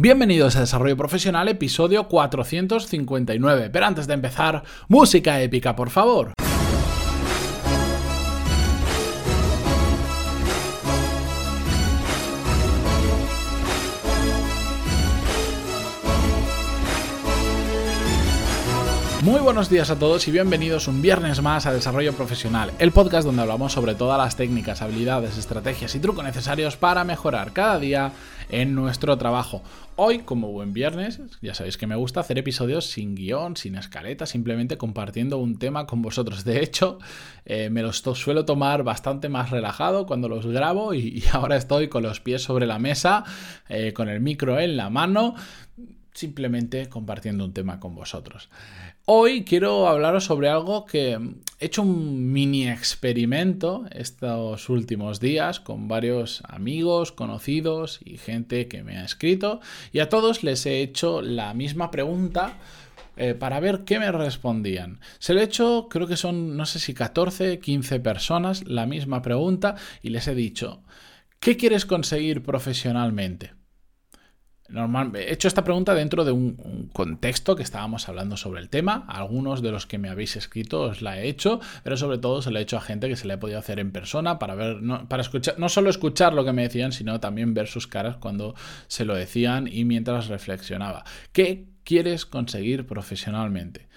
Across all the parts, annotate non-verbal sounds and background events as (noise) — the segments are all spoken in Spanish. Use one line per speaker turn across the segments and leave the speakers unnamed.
Bienvenidos a Desarrollo Profesional, episodio 459. Pero antes de empezar, música épica, por favor. Muy buenos días a todos y bienvenidos un viernes más a Desarrollo Profesional, el podcast donde hablamos sobre todas las técnicas, habilidades, estrategias y trucos necesarios para mejorar cada día en nuestro trabajo. Hoy, como buen viernes, ya sabéis que me gusta hacer episodios sin guion, sin escaleta, simplemente compartiendo un tema con vosotros. De hecho, eh, me los suelo tomar bastante más relajado cuando los grabo y, ahora estoy con los pies sobre la mesa, eh, con el micro en la mano simplemente compartiendo un tema con vosotros. Hoy quiero hablaros sobre algo que he hecho un mini experimento estos últimos días con varios amigos, conocidos y gente que me ha escrito y a todos les he hecho la misma pregunta eh, para ver qué me respondían. Se lo he hecho, creo que son, no sé si 14, 15 personas, la misma pregunta y les he dicho, ¿qué quieres conseguir profesionalmente? He hecho esta pregunta dentro de un, contexto que estábamos hablando sobre el tema. Algunos de los que me habéis escrito os la he hecho, pero sobre todo se la he hecho a gente que se le ha podido hacer en persona para ver, no, para escuchar, no solo escuchar lo que me decían, sino también ver sus caras cuando se lo decían y mientras reflexionaba. ¿Qué quieres conseguir profesionalmente?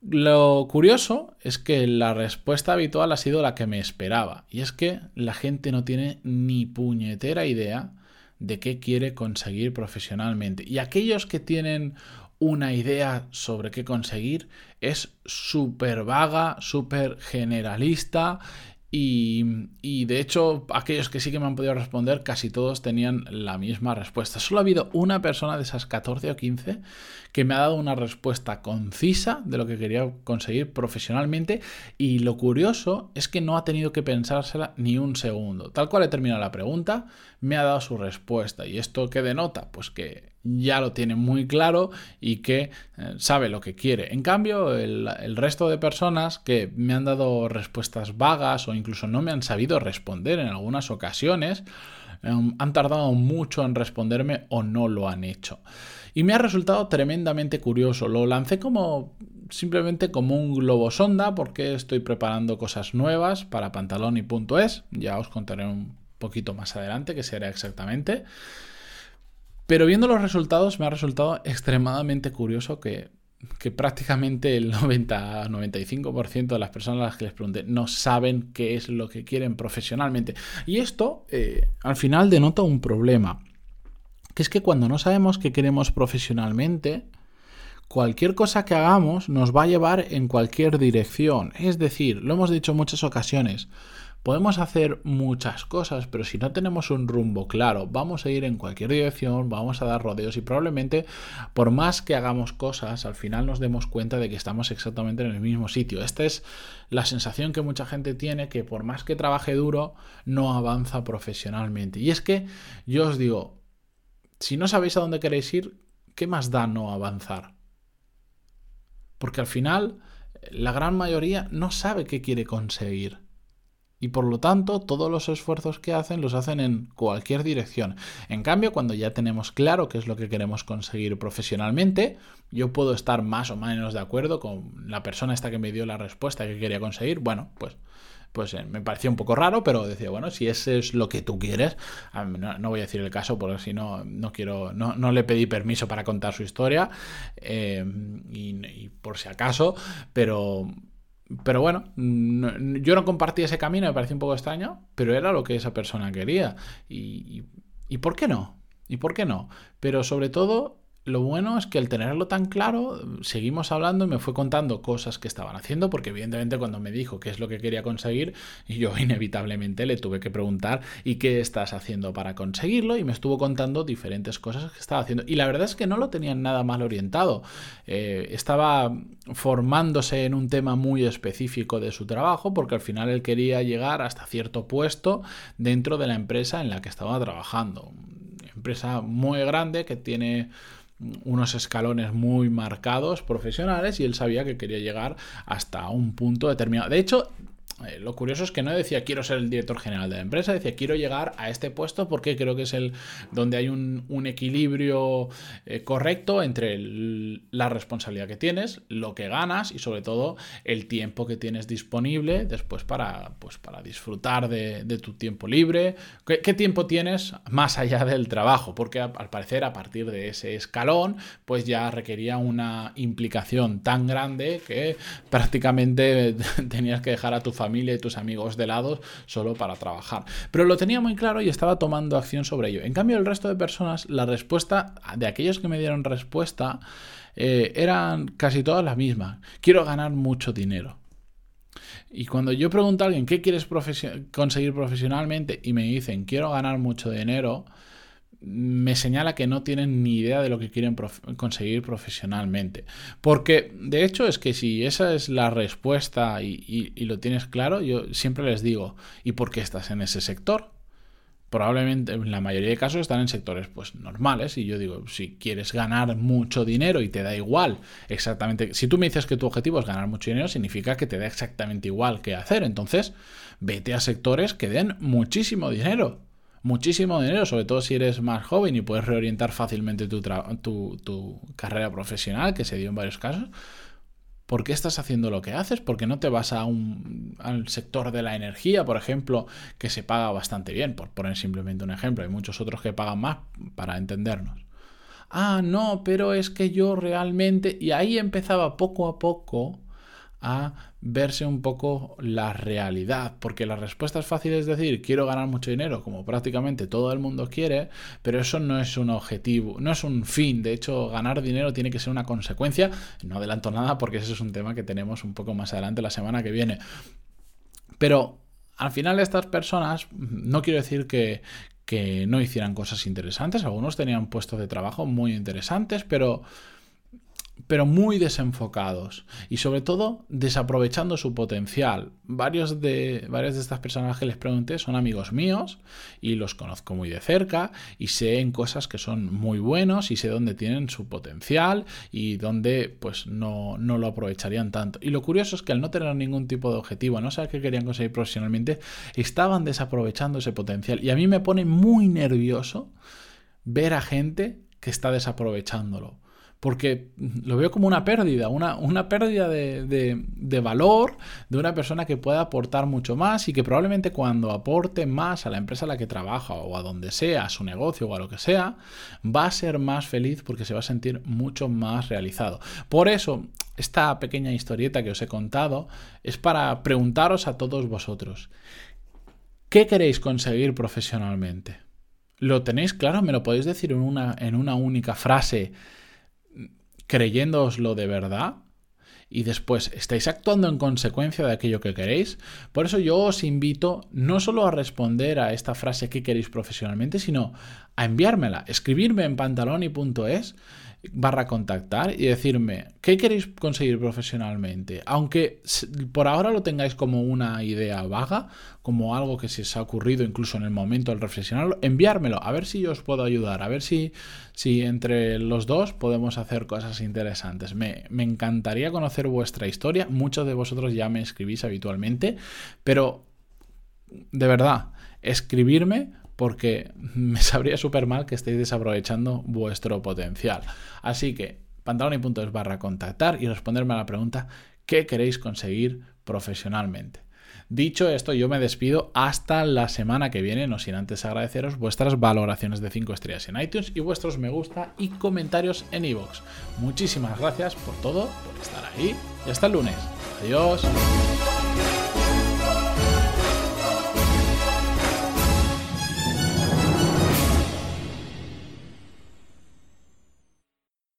Lo curioso es que la respuesta habitual ha sido la que me esperaba, y es que la gente no tiene ni puñetera idea de qué quiere conseguir profesionalmente. Y aquellos que tienen una idea sobre qué conseguir es súper vaga, súper generalista y, de hecho, aquellos que sí que me han podido responder, casi todos tenían la misma respuesta. Solo ha habido una persona de esas 14 o 15 que me ha dado una respuesta concisa de lo que quería conseguir profesionalmente. Y lo curioso es que no ha tenido que pensársela ni un segundo. Tal cual he terminado la pregunta, me ha dado su respuesta. ¿Y esto qué denota? Pues que ya lo tiene muy claro y que eh, sabe lo que quiere. En cambio, el, resto de personas que me han dado respuestas vagas o incluso no me han sabido responder en algunas ocasiones, em, han tardado mucho en responderme o no lo han hecho. Y me ha resultado tremendamente curioso. Lo lancé como simplemente como un globo sonda porque estoy preparando cosas nuevas para pantalón y punto es. Ya os contaré un poquito más adelante qué será exactamente. Pero viendo los resultados me ha resultado extremadamente curioso que, prácticamente el 90-95% de las personas a las que les pregunté no saben qué es lo que quieren profesionalmente. Y esto eh, al final denota un problema, que es que cuando no sabemos qué queremos profesionalmente, cualquier cosa que hagamos nos va a llevar en cualquier dirección. Es decir, lo hemos dicho en muchas ocasiones, Podemos hacer muchas cosas, pero si no tenemos un rumbo claro, vamos a ir en cualquier dirección, vamos a dar rodeos y probablemente por más que hagamos cosas, al final nos demos cuenta de que estamos exactamente en el mismo sitio. Esta es la sensación que mucha gente tiene, que por más que trabaje duro, no avanza profesionalmente. Y es que yo os digo, si no sabéis a dónde queréis ir, ¿qué más da no avanzar? Porque al final la gran mayoría no sabe qué quiere conseguir y por lo tanto todos los esfuerzos que hacen los hacen en cualquier dirección. En cambio, cuando ya tenemos claro qué es lo que queremos conseguir profesionalmente, yo puedo estar más o menos de acuerdo con la persona esta que me dio la respuesta que quería conseguir. Bueno, pues pues eh, me pareció un poco raro, pero decía, bueno, si ese es lo que tú quieres, no, voy a decir el caso porque si no, no quiero, no, le pedí permiso para contar su historia, eh, y, por si acaso, pero, pero bueno, yo no compartí ese camino, me pareció un poco extraño, pero era lo que esa persona quería. Y, y, ¿por qué no? ¿Y por qué no? Pero sobre todo lo bueno es que al tenerlo tan claro, seguimos hablando y me fue contando cosas que estaban haciendo, porque evidentemente cuando me dijo qué es lo que quería conseguir, yo (laughs) inevitablemente le tuve que preguntar ¿y qué estás haciendo para conseguirlo? Y me estuvo contando diferentes cosas que estaba haciendo. Y la verdad es que no lo tenían nada mal orientado. Eh, estaba formándose en un tema muy específico de su trabajo, porque al final él quería llegar hasta cierto puesto dentro de la empresa en la que estaba trabajando. Empresa muy grande que tiene unos escalones muy marcados profesionales y él sabía que quería llegar hasta un punto determinado. De hecho, eh, lo curioso es que no decía quiero ser el director general de la empresa, decía quiero llegar a este puesto porque creo que es el donde hay un, equilibrio eh, correcto entre la responsabilidad que tienes, lo que ganas y sobre todo el tiempo que tienes disponible después para, pues, para disfrutar de, tu tiempo libre. ¿Qué, tiempo tienes más allá del trabajo? Porque al parecer a partir de ese escalón pues ya requería una implicación tan grande que prácticamente (laughs) tenías que dejar a tu familia familia y tus amigos de lado solo para trabajar. Pero lo tenía muy claro y estaba tomando acción sobre ello. En cambio, el resto de personas, la respuesta de aquellos que me dieron respuesta eh, eran casi todas las mismas. Quiero ganar mucho dinero. Y cuando yo pregunto a alguien qué quieres conseguir profesionalmente y me dicen quiero ganar mucho dinero, me señala que no tienen ni idea de lo que quieren conseguir profesionalmente. Porque de hecho es que si esa es la respuesta y, lo tienes claro, yo siempre les digo, ¿y por qué estás en ese sector? Probablemente en la mayoría de casos están en sectores pues normales y yo digo, si quieres ganar mucho dinero y te da igual exactamente, si tú me dices que tu objetivo es ganar mucho dinero, significa que te da exactamente igual qué hacer, entonces vete a sectores que den muchísimo dinero muchísimo dinero, sobre todo si eres más joven y puedes reorientar fácilmente tu, tu, carrera profesional, que se dio en varios casos. ¿Por qué estás haciendo lo que haces? ¿Por qué no te vas a un, al sector de la energía, por ejemplo, que se paga bastante bien? Por poner simplemente un ejemplo. Hay muchos otros que pagan más para entendernos. Ah, no, pero es que yo realmente... Y ahí empezaba poco a poco a verse un poco la realidad, porque la respuesta es fácil es decir, quiero ganar mucho dinero, como prácticamente todo el mundo quiere, pero eso no es un objetivo, no es un fin, de hecho ganar dinero tiene que ser una consecuencia, no adelanto nada porque ese es un tema que tenemos un poco más adelante la semana que viene, pero al final estas personas, no quiero decir que, que no hicieran cosas interesantes, algunos tenían puestos de trabajo muy interesantes, pero pero muy desenfocados y sobre todo desaprovechando su potencial. Varios de, varias de estas personas que les pregunté son amigos míos y los conozco muy de cerca y sé en cosas que son muy buenos y sé dónde tienen su potencial y dónde pues no, no lo aprovecharían tanto. Y lo curioso es que al no tener ningún tipo de objetivo, no saber qué querían conseguir profesionalmente, estaban desaprovechando ese potencial. Y a mí me pone muy nervioso ver a gente que está desaprovechándolo porque lo veo como una pérdida, una, una pérdida de, valor de una persona que pueda aportar mucho más y que probablemente cuando aporte más a la empresa a la que trabaja o a donde sea, a su negocio o a lo que sea, va a ser más feliz porque se va a sentir mucho más realizado. Por eso, esta pequeña historieta que os he contado es para preguntaros a todos vosotros, ¿qué queréis conseguir profesionalmente? ¿Lo tenéis claro? ¿Me lo podéis decir en una, en una única frase? Creyéndoslo de verdad y después estáis actuando en consecuencia de aquello que queréis. Por eso yo os invito no solo a responder a esta frase que queréis profesionalmente, sino a enviármela, escribirme en pantaloni.es barra contactar y decirme qué queréis conseguir profesionalmente. Aunque por ahora lo tengáis como una idea vaga, como algo que se os ha ocurrido incluso en el momento del reflexionarlo, enviármelo, a ver si yo os puedo ayudar, a ver si, si entre los dos podemos hacer cosas interesantes. Me, me encantaría conocer vuestra historia, muchos de vosotros ya me escribís habitualmente, pero de verdad, escribirme porque me (laughs) sabría súper mal que estéis desaprovechando vuestro potencial. Así que pantaloni.es barra contactar y responderme a la pregunta ¿qué queréis conseguir profesionalmente? Dicho esto, yo me despido hasta la semana que viene, no sin antes agradeceros vuestras valoraciones de 5 estrellas en iTunes y vuestros me gusta y comentarios en iVoox. Muchísimas gracias por todo, por estar ahí y hasta el lunes. Adiós.